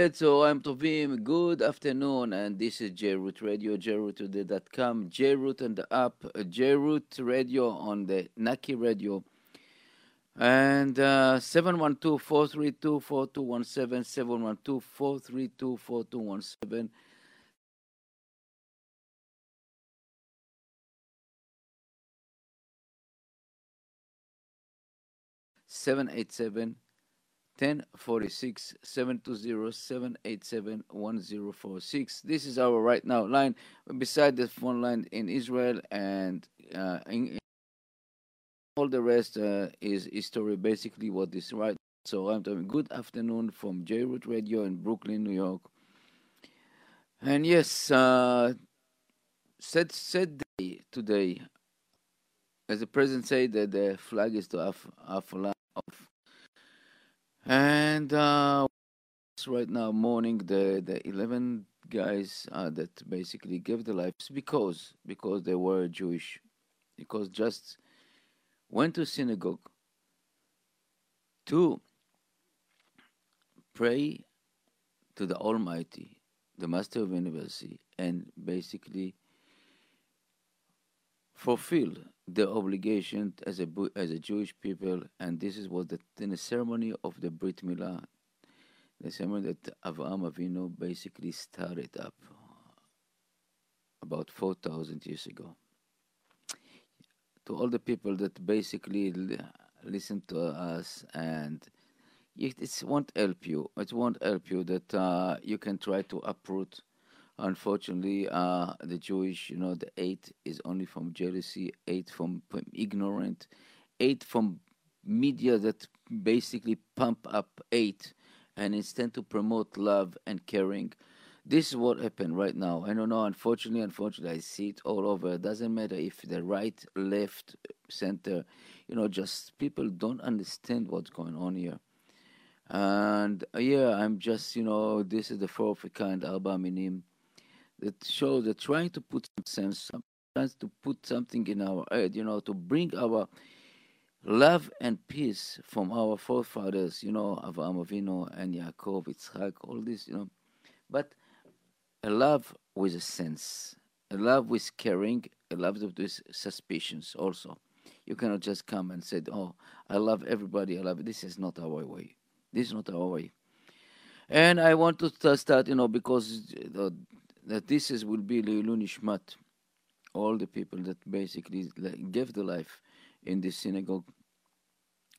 Moed, צהריים טובים, good afternoon, and this is JRoot Radio, jroottoday.com, JRoot on the app, JRoot Radio on the Naki Radio, and uh, 712-432-4217, 712-432-4217. Seven eight seven 1046 720 787 1046. This is our right now line beside the phone line in Israel and uh, in, all the rest uh, is history, basically what is right. So I'm talking good afternoon from J Root Radio in Brooklyn, New York. And yes, uh, sad day today. As the president said, that the flag is to half, of and uh, right now mourning the, the 11 guys uh, that basically gave their lives because because they were Jewish, because just went to synagogue to pray to the Almighty, the Master of Universe, and basically fulfill the obligation as a as a Jewish people, and this is what the, in the ceremony of the Brit Milah, the ceremony that Avraham Avinu basically started up about four thousand years ago. To all the people that basically listen to us and it, it won't help you. It won't help you that uh, you can try to uproot unfortunately, uh, the Jewish, you know, the eight is only from jealousy, eight from, from ignorant, eight from media that basically pump up eight and instead to promote love and caring. This is what happened right now. I don't know. Unfortunately, unfortunately, I see it all over. It doesn't matter if the right, left, center. You know, just people don't understand what's going on here. And uh, yeah, I'm just, you know, this is the fourth kind, Arba Minim that shows that trying to put some sense, trying to put something in our head, you know, to bring our love and peace from our forefathers, you know, Avraham Avinu and Yaakov, Yitzchak, all this, you know, but a love with a sense, a love with caring, a love with suspicions also. You cannot just come and say, "Oh, I love everybody. I love." It. This is not our way. This is not our way. And I want to start, you know, because that this is will be Leilu Nishmat, all the people that basically gave the life in this synagogue.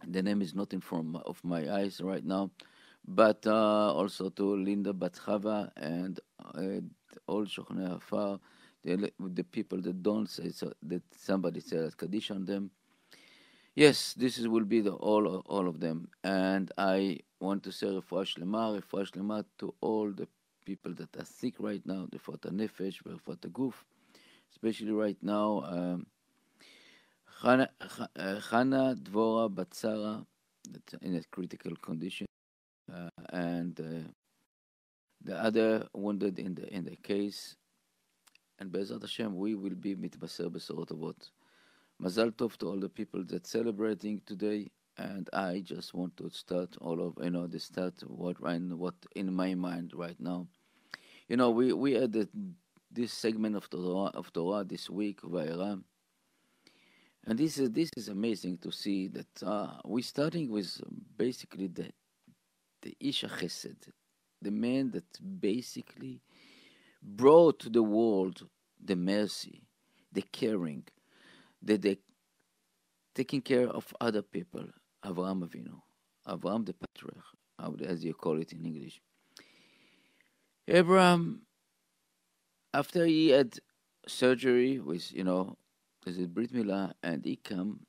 The name is not in front of my eyes right now, but uh, also to Linda Batchava and uh, all Shochnei Afar, the, the people that don't say so, that somebody says Kaddish on them. Yes, this is, will be the all all of them, and I want to say refuah shlema, refuah shlema to all the people that are sick right now, Fata Nefesh, Fata Guf, especially right now. Um, Chana, uh, Dvora Batsara, that's in a critical condition, uh, and uh, the other wounded in the in the case. And Bezrat Hashem, we will be mitbaser besorot tovot. Mazal tov to all the people that celebrating today, and I just want to start all of you know the start what right what in my mind right now. You know, we we had this segment of Torah of Torah this week, Vayera, and this is this is amazing to see that uh, we're starting with basically the the Isha Chesed, the man that basically brought to the world the mercy, the caring, the, the taking care of other people, Avraham Avinu, Avraham the patriarch, as you call it in English. Abraham, after he had surgery with, you know, this is Brit Milah, and he come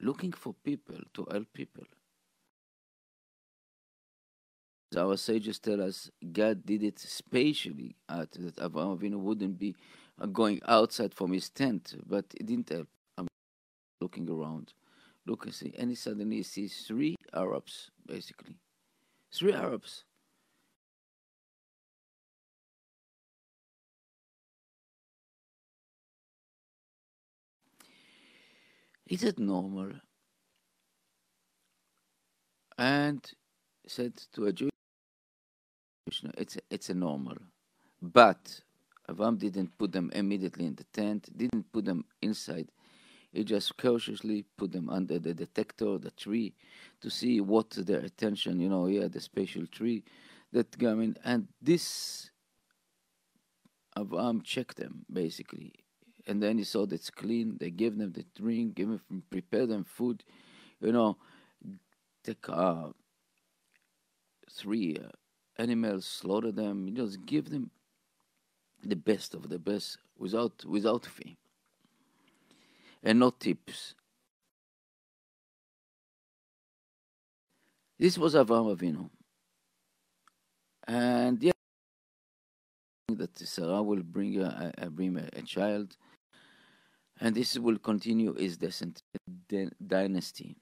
looking for people to help people. Our sages tell us God did it spatially, uh, that Avraham Avinu wouldn't be uh, going outside from his tent, but it didn't help. Looking around, look and see, and he suddenly sees three Arabs, basically Three Arabs. Is it normal? And said to a Jewish, it's a, it's a normal, but Avram didn't put them immediately in the tent, didn't put them inside. He just cautiously put them under the detector, the tree, to see what their attention, you know, he the a special tree that came in. And this, Avram checked them, basically. And then he saw that it's clean. They gave them the drink, give them, prepare them food, you know, take uh, three uh, animals, slaughter them, just give them the best of the best without without fee and no tips. This was Avraham Avinu. And yeah, that Sarah will bring a, a a, a, child, and this will continue his descent dynasty.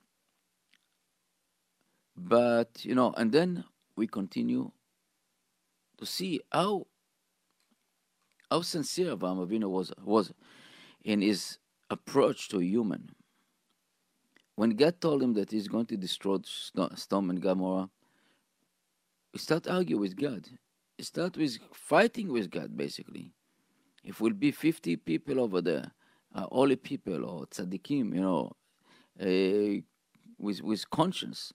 But you know, and then we continue to see how how sincere Avraham Avinu was was in his approach to a human. When God told him that he's going to destroy Sodom and Gomorrah, he start arguing with God. He start with fighting with God, basically. If will be 50 people over there, uh, holy people or tzaddikim, you know, uh, with with conscience,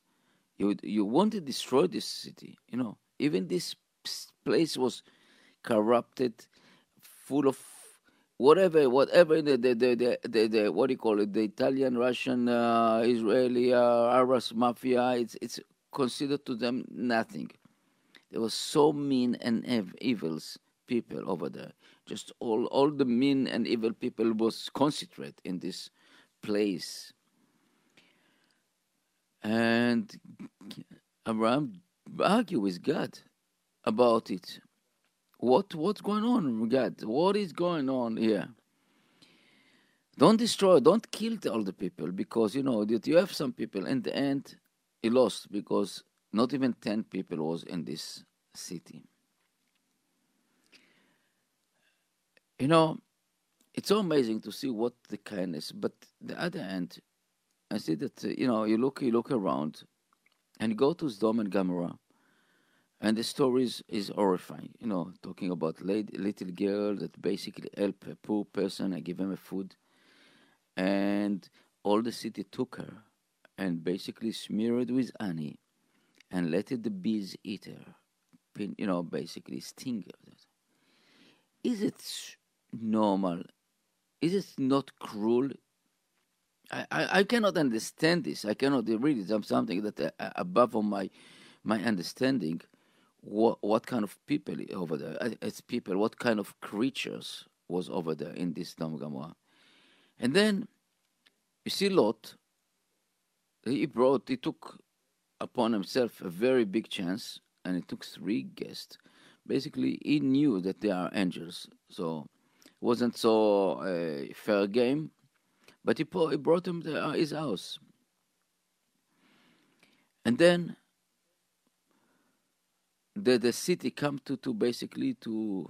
you you want to destroy this city. You know, even this place was corrupted, full of whatever, whatever the the, the, the, the, what do you call it, the Italian, Russian, uh, Israeli, uh, Arab mafia, it's it's considered to them nothing. There was so mean and ev- evils people over there. Just all all the mean and evil people was concentrated in this place. And Abraham argued with God about it. What what's going on, God? What is going on here? Don't destroy, don't kill all the people because you know that you have some people. In the end, he lost because not even ten people was in this city. You know, it's so amazing to see what the kindness. But the other end, I see that uh, you know you look you look around, and you go to Sodom and Gomorrah, and the story is, is horrifying. You know, talking about lady, little girl that basically help a poor person and give him a food, and all the city took her and basically smeared with honey, and let the bees eat her. You know, basically sting her. Is it normal? Is it not cruel? I, I, I cannot understand this. I cannot read it. something that uh, above my my understanding what what kind of people over there? It's people. What kind of creatures was over there in Sdom Gomorrah? And then you see Lot. He brought. He took upon himself a very big chance, and he took three guests. Basically, he knew that they are angels, so it wasn't so a uh, fair game. But he, he brought him to his house, and then the the city come to to basically to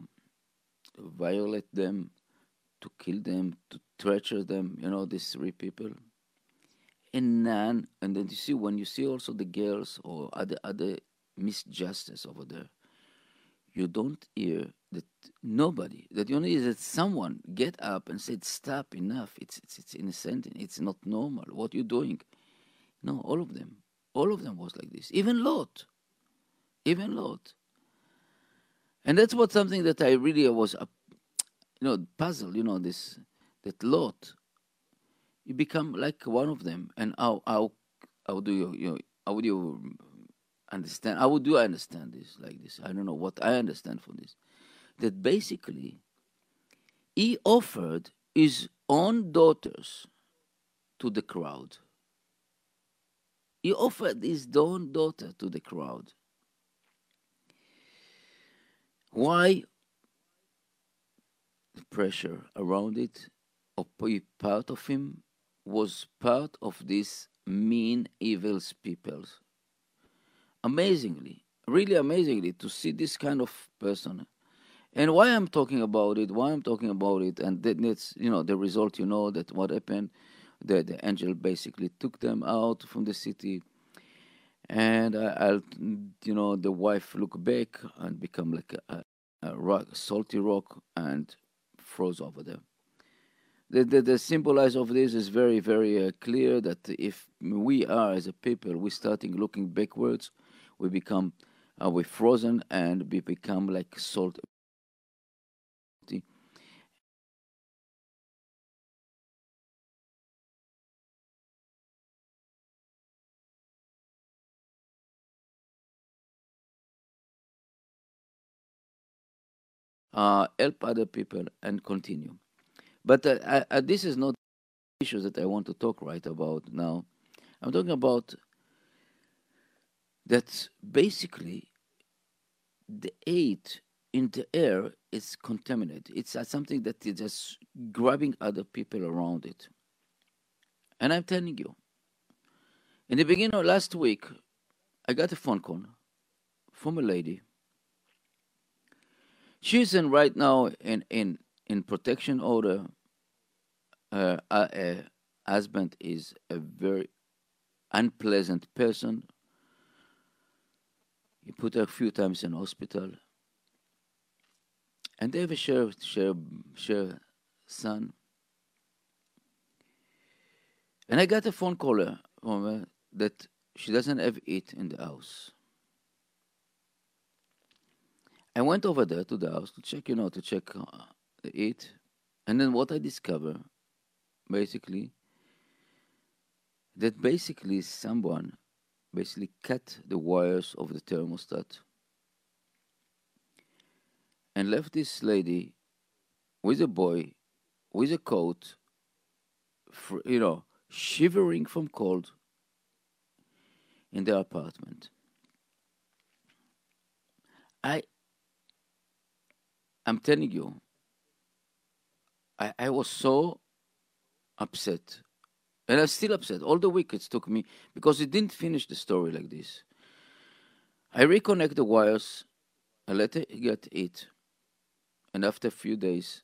violate them, to kill them, to torture them. You know these three people. And none, and then you see when you see also the girls or other other misjustice over there, you don't hear that nobody that you only is that someone get up and said stop enough. It's it's it's innocent. It's not normal. What you doing? No all of them. All of them was like this. Even lot even Lot. And that's what something that I really was, uh, you know, puzzled. You know, this that Lot, you become like one of them. And how how how do you you know, how would you understand? How would you understand this like this? I don't know what I understand from this. That basically, he offered his own daughters to the crowd. He offered his own daughter to the crowd. Why the pressure around it, or part of him, was part of these mean, evil peoples. Amazingly, really amazingly, to see this kind of person. And why I'm talking about it, why I'm talking about it, and that's, you know, the result, you know, that what happened, that the angel basically took them out from the city and I, will you know, the wife look back and become like a, a rock, salty rock, and froze over there. The, the, the symbolize of this is very, very uh, clear that if we are as a people, we starting looking backwards, we become, uh, we frozen and we become like salt uh, help other people and continue. But uh, I, this is not the issue that I want to talk right about now. I'm talking about that basically the air in the air is contaminated. It's uh, something that is just grabbing other people around it. And I'm telling you, in the beginning of last week, I got a phone call from a lady She's in right now in in in protection order. Her uh, uh, husband is a very unpleasant person. He put her a few times in hospital, and they have a share share share son. And I got a phone call from her that she doesn't have it in the house. I went over there to the house to check, you know, to check uh, it. And then what I discover, basically, that basically someone basically cut the wires of the thermostat and left this lady with a boy with a coat, for, you know, shivering from cold in their apartment. I I'm telling you, I, I was so upset. And I'm still upset. All the week it took me because it didn't finish the story like this. I reconnect the wires, I let it get it, and after a few days,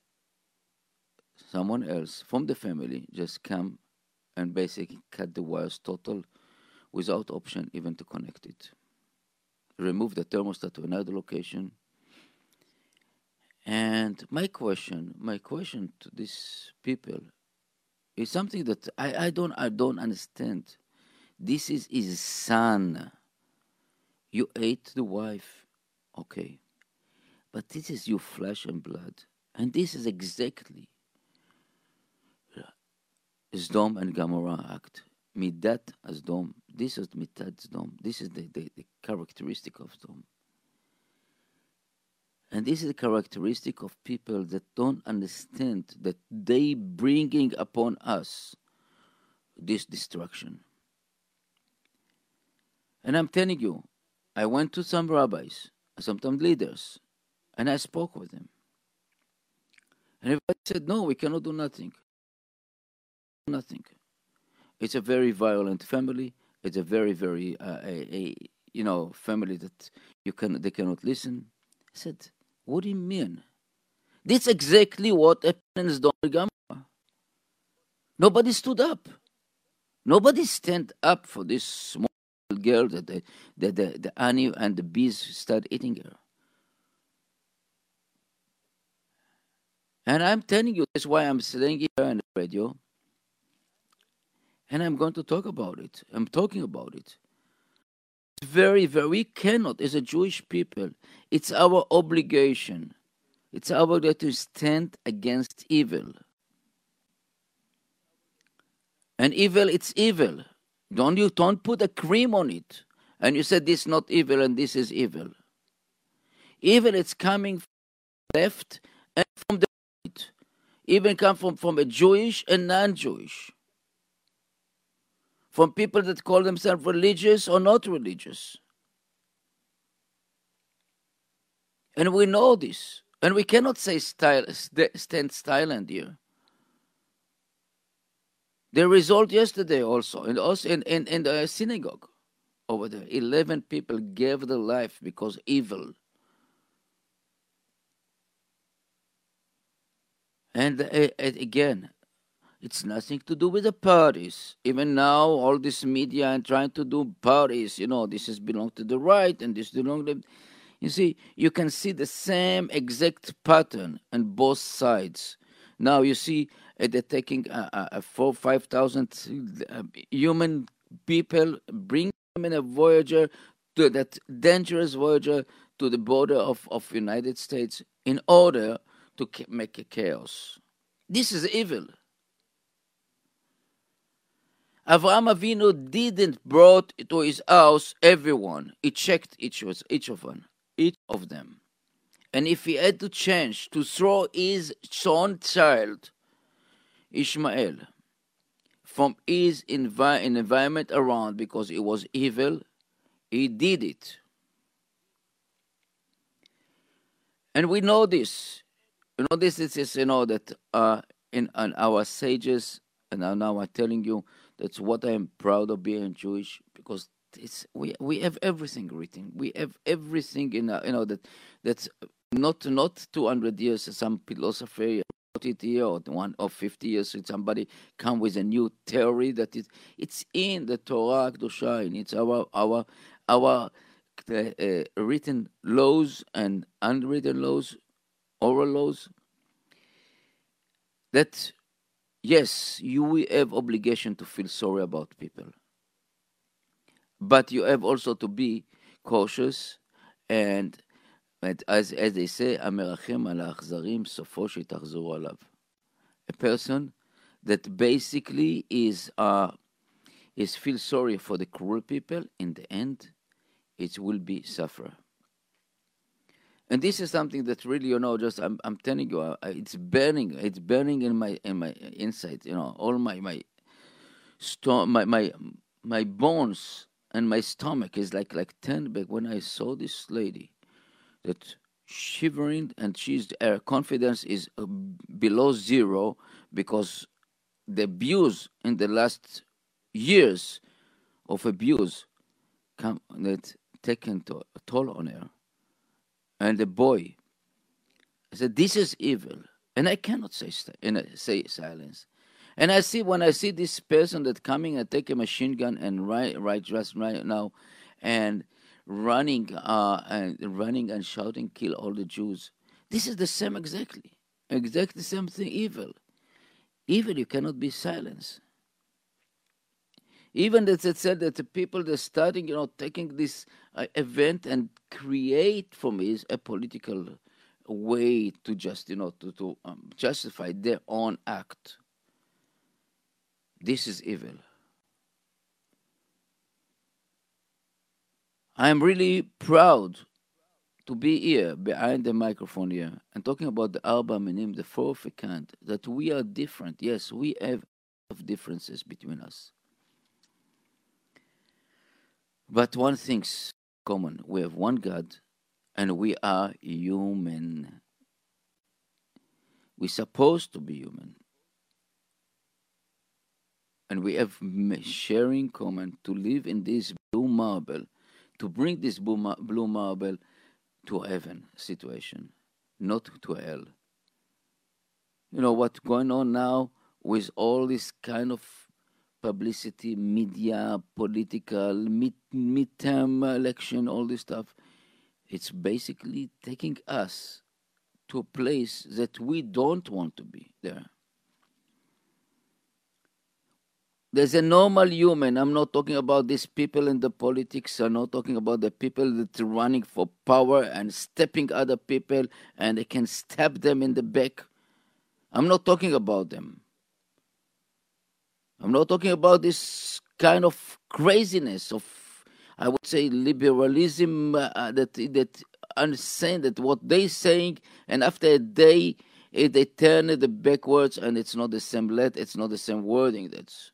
someone else from the family just come and basically cut the wires total without option even to connect it. Remove the thermostat to another location and my question, my question to these people is something that I, I don't I don't understand. This is his son. You ate the wife, okay. But this is your flesh and blood. And this is exactly Sdom and Gomorrah act. Midat Sdom. This is Midat Sdom. This is the, the, the characteristic of Sdom. And this is a characteristic of people that don't understand that they bringing upon us this destruction. And I'm telling you, I went to some rabbis, sometimes leaders, and I spoke with them. And everybody said, no, we cannot do nothing. Nothing. It's a very violent family. It's a very, very, uh, a, a, you know, family that you can, they cannot listen. I said, what do you mean? That's exactly what happened in Gomorrah. Nobody stood up. Nobody stand up for this small girl that the, the, the, the honey and the bees start eating her. And I'm telling you, that's why I'm sitting here on the radio. And I'm going to talk about it. I'm talking about it very, very, we cannot, as a Jewish people, it's our obligation. It's our obligation to stand against evil. And evil, it's evil. Don't you don't put a cream on it. And you said this is not evil and this is evil. Evil it's coming from left and from the right. Even come from, from a Jewish and non-Jewish from people that call themselves religious or not religious. And we know this. And we cannot say style, stand silent here. The result yesterday also, and also in, in, in the synagogue over there, 11 people gave their life because evil. And uh, again, It's nothing to do with the parties. Even now, all this media and trying to do parties, you know, this is belong to the right and this belong to. You see, you can see the same exact pattern on both sides. Now you see uh, they're taking uh, uh, four, five thousand uh, human people, bring them in a Voyager to that dangerous Voyager to the border of of United States in order to make a chaos. This is evil. Avraham Avinu didn't brought to his house everyone. He checked each of, each of them, each of them. And if he had to change to throw his son child, Ishmael, from his envi- environment around because it was evil, he did it. And we know this. You know this is you know that uh, in, in our sages, and now I'm telling you that's what I am proud of being Jewish because it's we we have everything written. We have everything in our, you know that that's not not 200 years. Some philosopher wrote it here or one or 50 years. Somebody come with a new theory that it it's in the Torah Kedusha and it's our our our uh, uh, written laws and unwritten laws, oral laws that yes, you have obligation to feel sorry about people, but you have also to be cautious and, and as as they say, המרחם על האכזרים סופו שיתאכזרו עליו. A person that basically is uh, is feel sorry for the cruel people. In the end, it will be suffer. And this is something that really, you know, just I'm, I'm telling you, uh, it's burning. It's burning in my in my inside. You know, all my my sto- my my my bones and my stomach is like like ten back when I saw this lady, that shivering and she's her confidence is uh, below zero because the abuse in the last years of abuse come that taken to, toll on her and the boy. I said, "This is evil," and I cannot say and I say silence. And I see when I see this person that coming and take a machine gun and right right just right now, and running uh, and running and shouting, "Kill all the Jews!" This is the same exactly, exactly same thing. Evil, evil. You cannot be silenced. Even that it said that the people that starting, you know, taking this uh, event and create for me is a political way to just, you know, to, to um, justify their own act. This is evil. I am really proud to be here behind the microphone here and talking about the Arba Minim, the fourth kind, that we are different. Yes, we have differences between us. But one thing's common we have one God and we are human. We're supposed to be human. And we have sharing common to live in this blue marble, to bring this blue marble to heaven situation, not to hell. You know what's going on now with all this kind of publicity, media, political, mid midterm election, all this stuff. It's basically taking us to a place that we don't want to be there. There's a normal human. I'm not talking about these people in the politics. I'm not talking about the people that are running for power and stepping other people and they can stab them in the back. I'm not talking about them. I'm not talking about this kind of craziness of, I would say, liberalism uh, uh that that understand that what they're saying, and after a day eh, they turn it backwards, and it's not the same let, it's not the same wording. That's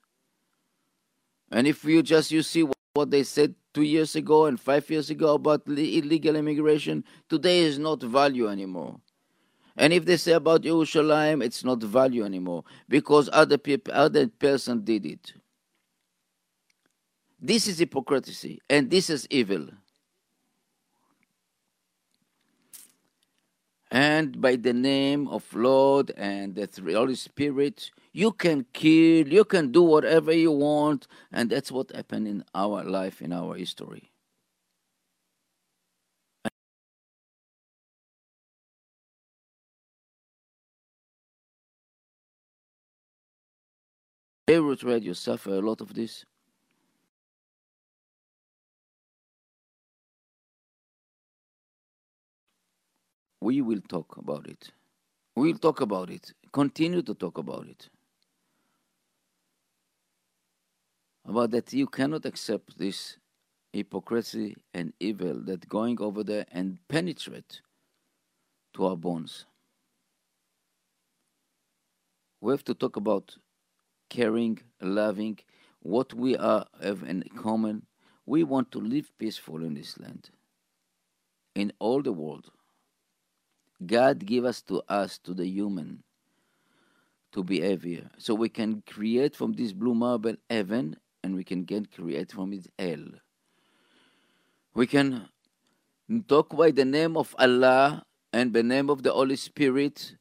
and if you just you see what, what they said two years ago and five years ago about illegal immigration, today is not value anymore. And if they say about Yerushalayim, it's not value anymore because other people, other person did it. This is hypocrisy and this is evil. And by the name of Lord and the Holy Spirit, You can kill, you can do whatever you want, and that's what happened in our life, in our history. JRoot Radio suffer a lot of this. We will talk about it. We'll talk about it. Continue to talk about it. About that you cannot accept this hypocrisy and evil that going over there and penetrate to our bones. We have to talk about caring, loving, what we are have in common. We want to live peaceful in this land, in all the world. God give us to us, to the human, to behavior. So we can create from this blue marble heaven and we can get create from it hell. We can talk by the name of Allah and the name of the Holy Spirit,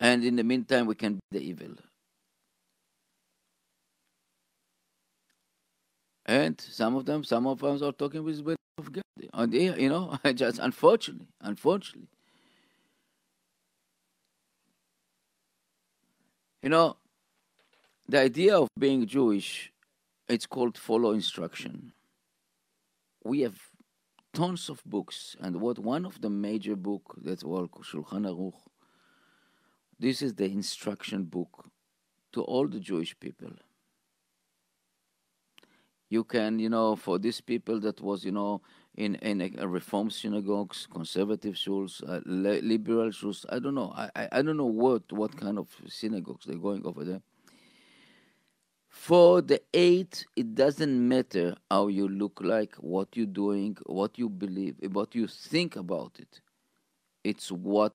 and in the meantime we can be the evil. And some of them, some of us are talking with the of God. Uh, and you know, I just unfortunately, unfortunately. You know, the idea of being Jewish, it's called follow instruction. We have tons of books, and what one of the major book that's called Shulchan Aruch. This is the instruction book to all the Jewish people. You can, you know, for these people that was, you know, in in a, a reform synagogues, conservative schools, uh, liberal schools. I don't know. I, I I don't know what what kind of synagogues they're going over there. For the eight, it doesn't matter how you look like, what you're doing, what you believe, what you think about it. It's what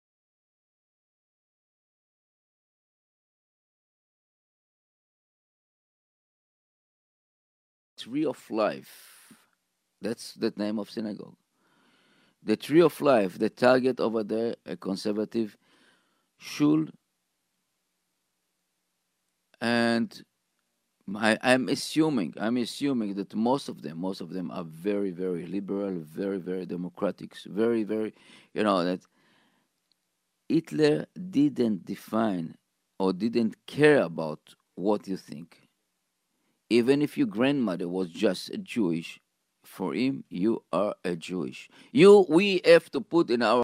tree of life. That's the name of synagogue. The tree of life, the target over there, a conservative shul. And I, I'm assuming, I'm assuming that most of them, most of them are very, very liberal, very, very democratic, very, very, you know, that Hitler didn't define or didn't care about what you think. Even if your grandmother was just a Jewish, for him, you are a Jewish. You, we have to put in our,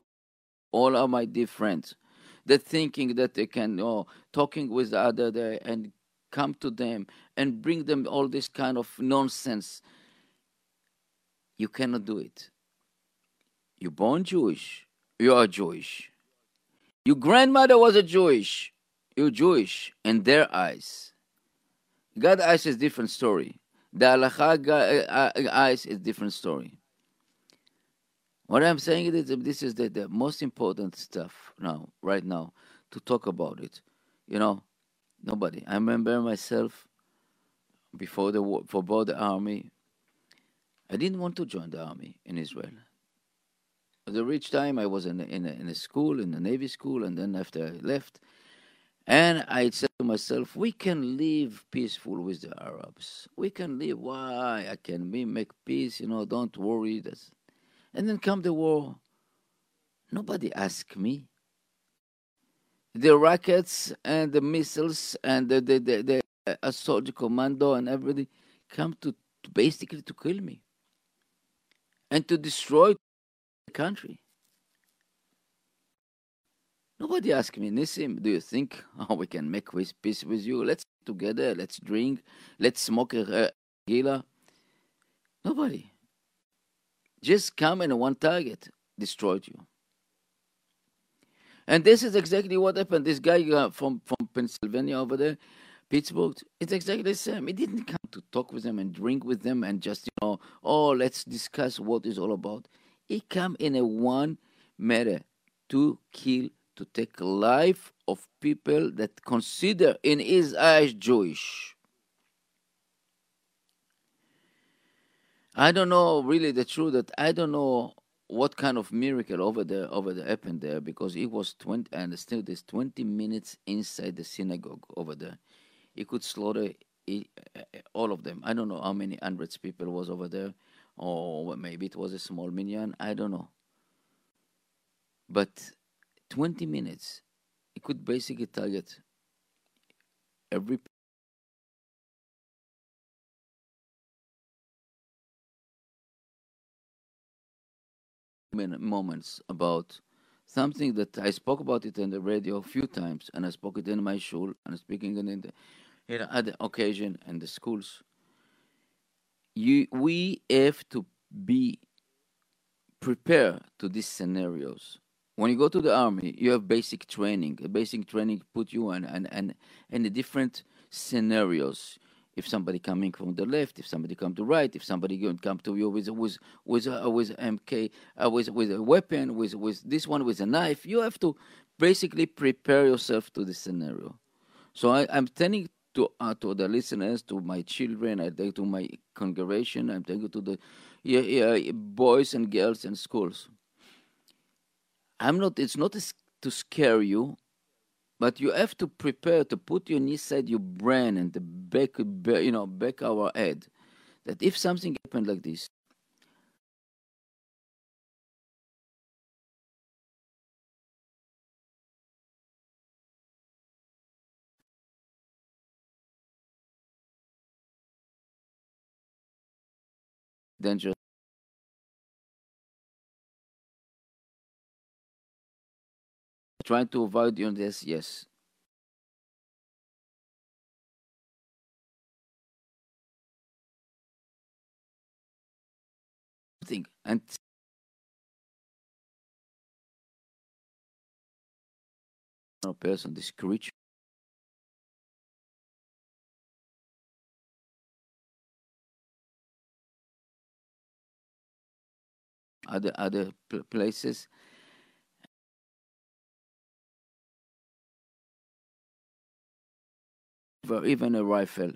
all of my dear friends, that thinking that they can, oh, talking with the other and come to them and bring them all this kind of nonsense. You cannot do it. You're born Jewish. You are Jewish. Your grandmother was a Jewish. You're Jewish in their eyes. God eyes is different story. The halacha uh, uh, eyes is different story. What I'm saying is this is the, the most important stuff now, right now, to talk about it. You know, nobody. I remember myself before the war, for both the army. I didn't want to join the army in Israel. At the rich time, I was in in in a school, in the Navy school, and then after I left, and I said to myself, we can live peaceful with the Arabs. We can live. Why? I can we make peace, you know, don't worry. That's... And then come the war. Nobody asked me. The rockets and the missiles and the, the, the, the uh, assault commando and everything come to, to basically to kill me and to destroy the country. Nobody asked me, Nissim, do you think oh, we can make peace with you? Let's together, let's drink, let's smoke a gila. Nobody. Just come and one target destroyed you. And this is exactly what happened. This guy uh, from, from Pennsylvania over there, Pittsburgh, it's exactly the same. He didn't come to talk with them and drink with them and just, you know, oh, let's discuss what it's all about. He come in a one matter to kill to take life of people that consider in his eyes Jewish. I don't know really the truth that I don't know what kind of miracle over there over there happened there because it was 20 I understand this 20 minutes inside the synagogue over there. he could slaughter all of them. I don't know how many hundreds people was over there, or maybe it was a small minyan. I don't know. But 20 minutes, he could basically target every moments about something that I spoke about it in the radio a few times, and I spoke it in my shul, and speaking it in the you know, occasion in the schools. You, we have to be prepared to these scenarios. When you go to the army, you have basic training. Basic training put you in and in the different scenarios. If somebody coming from the left, if somebody come to right, if somebody going come to you with with with uh, with MK, uh, with with a weapon, with with this one with a knife, you have to basically prepare yourself to the scenario. So I, I'm telling to uh, to the listeners, to my children, I tell to my congregation, I'm telling to the yeah, yeah, boys and girls in schools. I'm not. It's not to scare you, but you have to prepare to put your inside your brain and the back, you know, back our head, that if something happened like this, dangerous. Trying to avoid on this, yes. Thing and no person, this creature other other places. For even a rifle.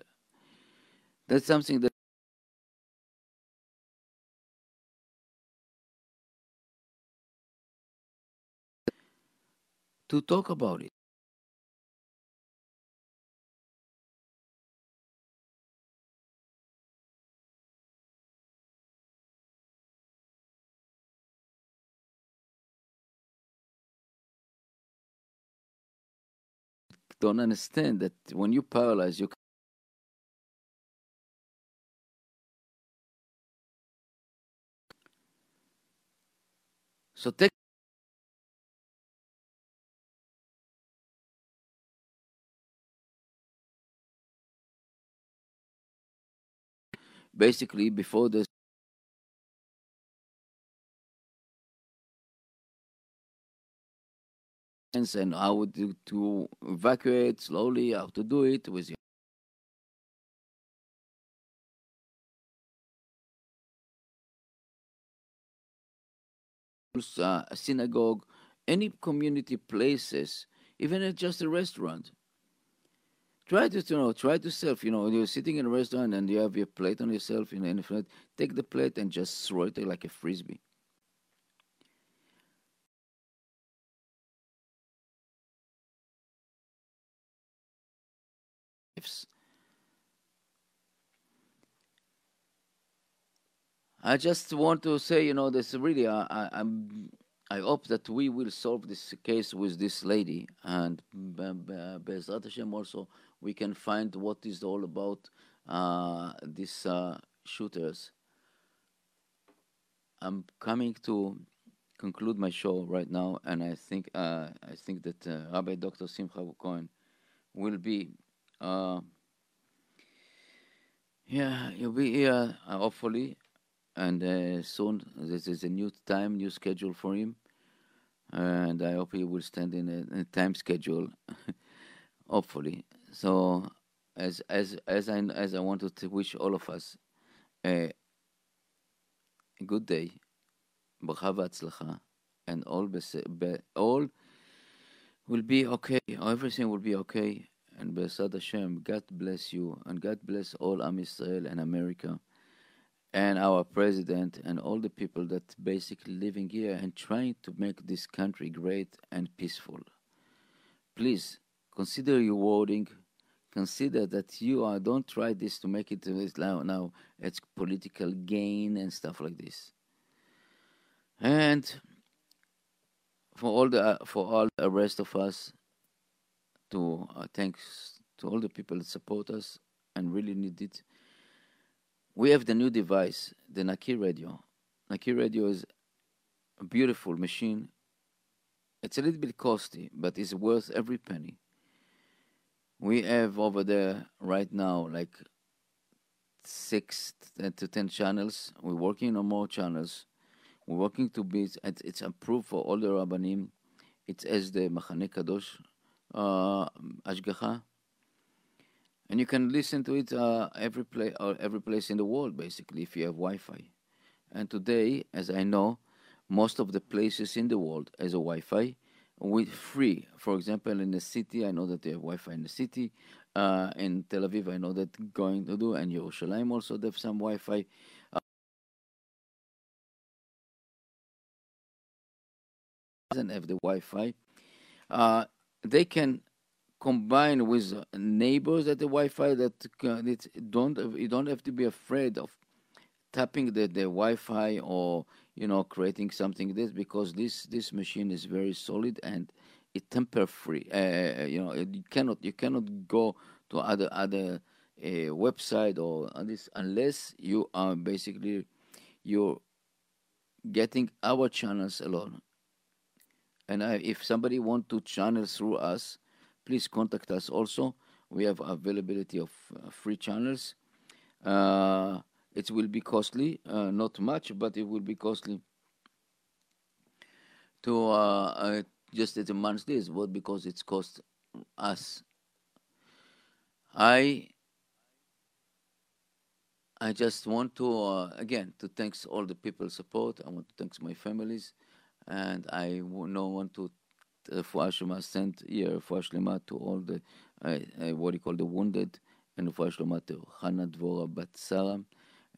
That's something that to talk about it. Don't understand that when you paralyze, you so take basically before the and how to, to evacuate slowly, how to do it with your uh, a synagogue, any community places, even just a restaurant. Try to you know, try to self. You know, you're sitting in a restaurant and you have your plate on yourself. You know, in take the plate and just throw it like a frisbee. I just want to say, you know, this really, I, I, I hope that we will solve this case with this lady, and Bezrat Hashem also we can find what is all about uh, these uh, shooters. I'm coming to conclude my show right now, and I think uh, I think that uh, Rabbi Dr. Simcha Cohen will be. Uh, yeah, you'll be here uh, hopefully and uh, soon this is a new time, new schedule for him, and I hope he will stand in a, a time schedule, hopefully. So, as as as I as I wanted to wish all of us a, good day, and all all will be okay. Everything will be okay. And Bezrat Hashem, God bless you, and God bless all Am Israel and America and our president and all the people that basically living here and trying to make this country great and peaceful. Please consider your wording, consider that you are don't try this to make it now now it's political gain and stuff like this and for all the for all the rest of us to uh, thanks to all the people that support us and really need it we have the new device the naki radio naki radio is a beautiful machine it's a little bit costly but it's worth every penny we have over there right now like six to ten channels. We're working on more channels. We're working to be. It's approved for all the rabbanim. It's as the Machane Kadosh uh, and you can listen to it uh, every place or uh, every place in the world, basically, if you have Wi-Fi. And today, as I know, most of the places in the world has a Wi-Fi with free. For example, in the city, I know that they have Wi-Fi in the city. Uh, in Tel Aviv, I know that going to do, and Yerushalayim also they have some Wi-Fi. Uh, doesn't have the Wi-Fi. Uh, they can combine with neighbors at the Wi-Fi that uh, don't you don't have to be afraid of tapping the, the Wi-Fi or you know creating something this because this this machine is very solid and it temper free. Uh, uh, you know you cannot you cannot go to other other uh, website or this unless you are basically you're getting our channels alone. And I, if somebody want to channel through us, please contact us. Also, we have availability of uh, free channels. Uh, it will be costly, uh, not much, but it will be costly to uh, uh, just at a monthly is what because it's cost us. I I just want to uh, again to thanks all the people support. I want to thanks my families, and I no want to uh, for Shema sent here for Shlema to all the uh, uh, what he called the wounded and for Shlema to Hannah Dvorah Bat Sarah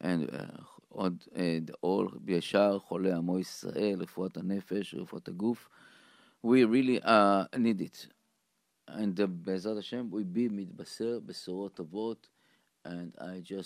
and uh, od, uh, all B'yashar Chole Amo Yisrael Refuat HaNefesh Refuat HaGuf. We really need it. And uh, Bezrat Hashem we be Midbaser Besorot Tovot and I just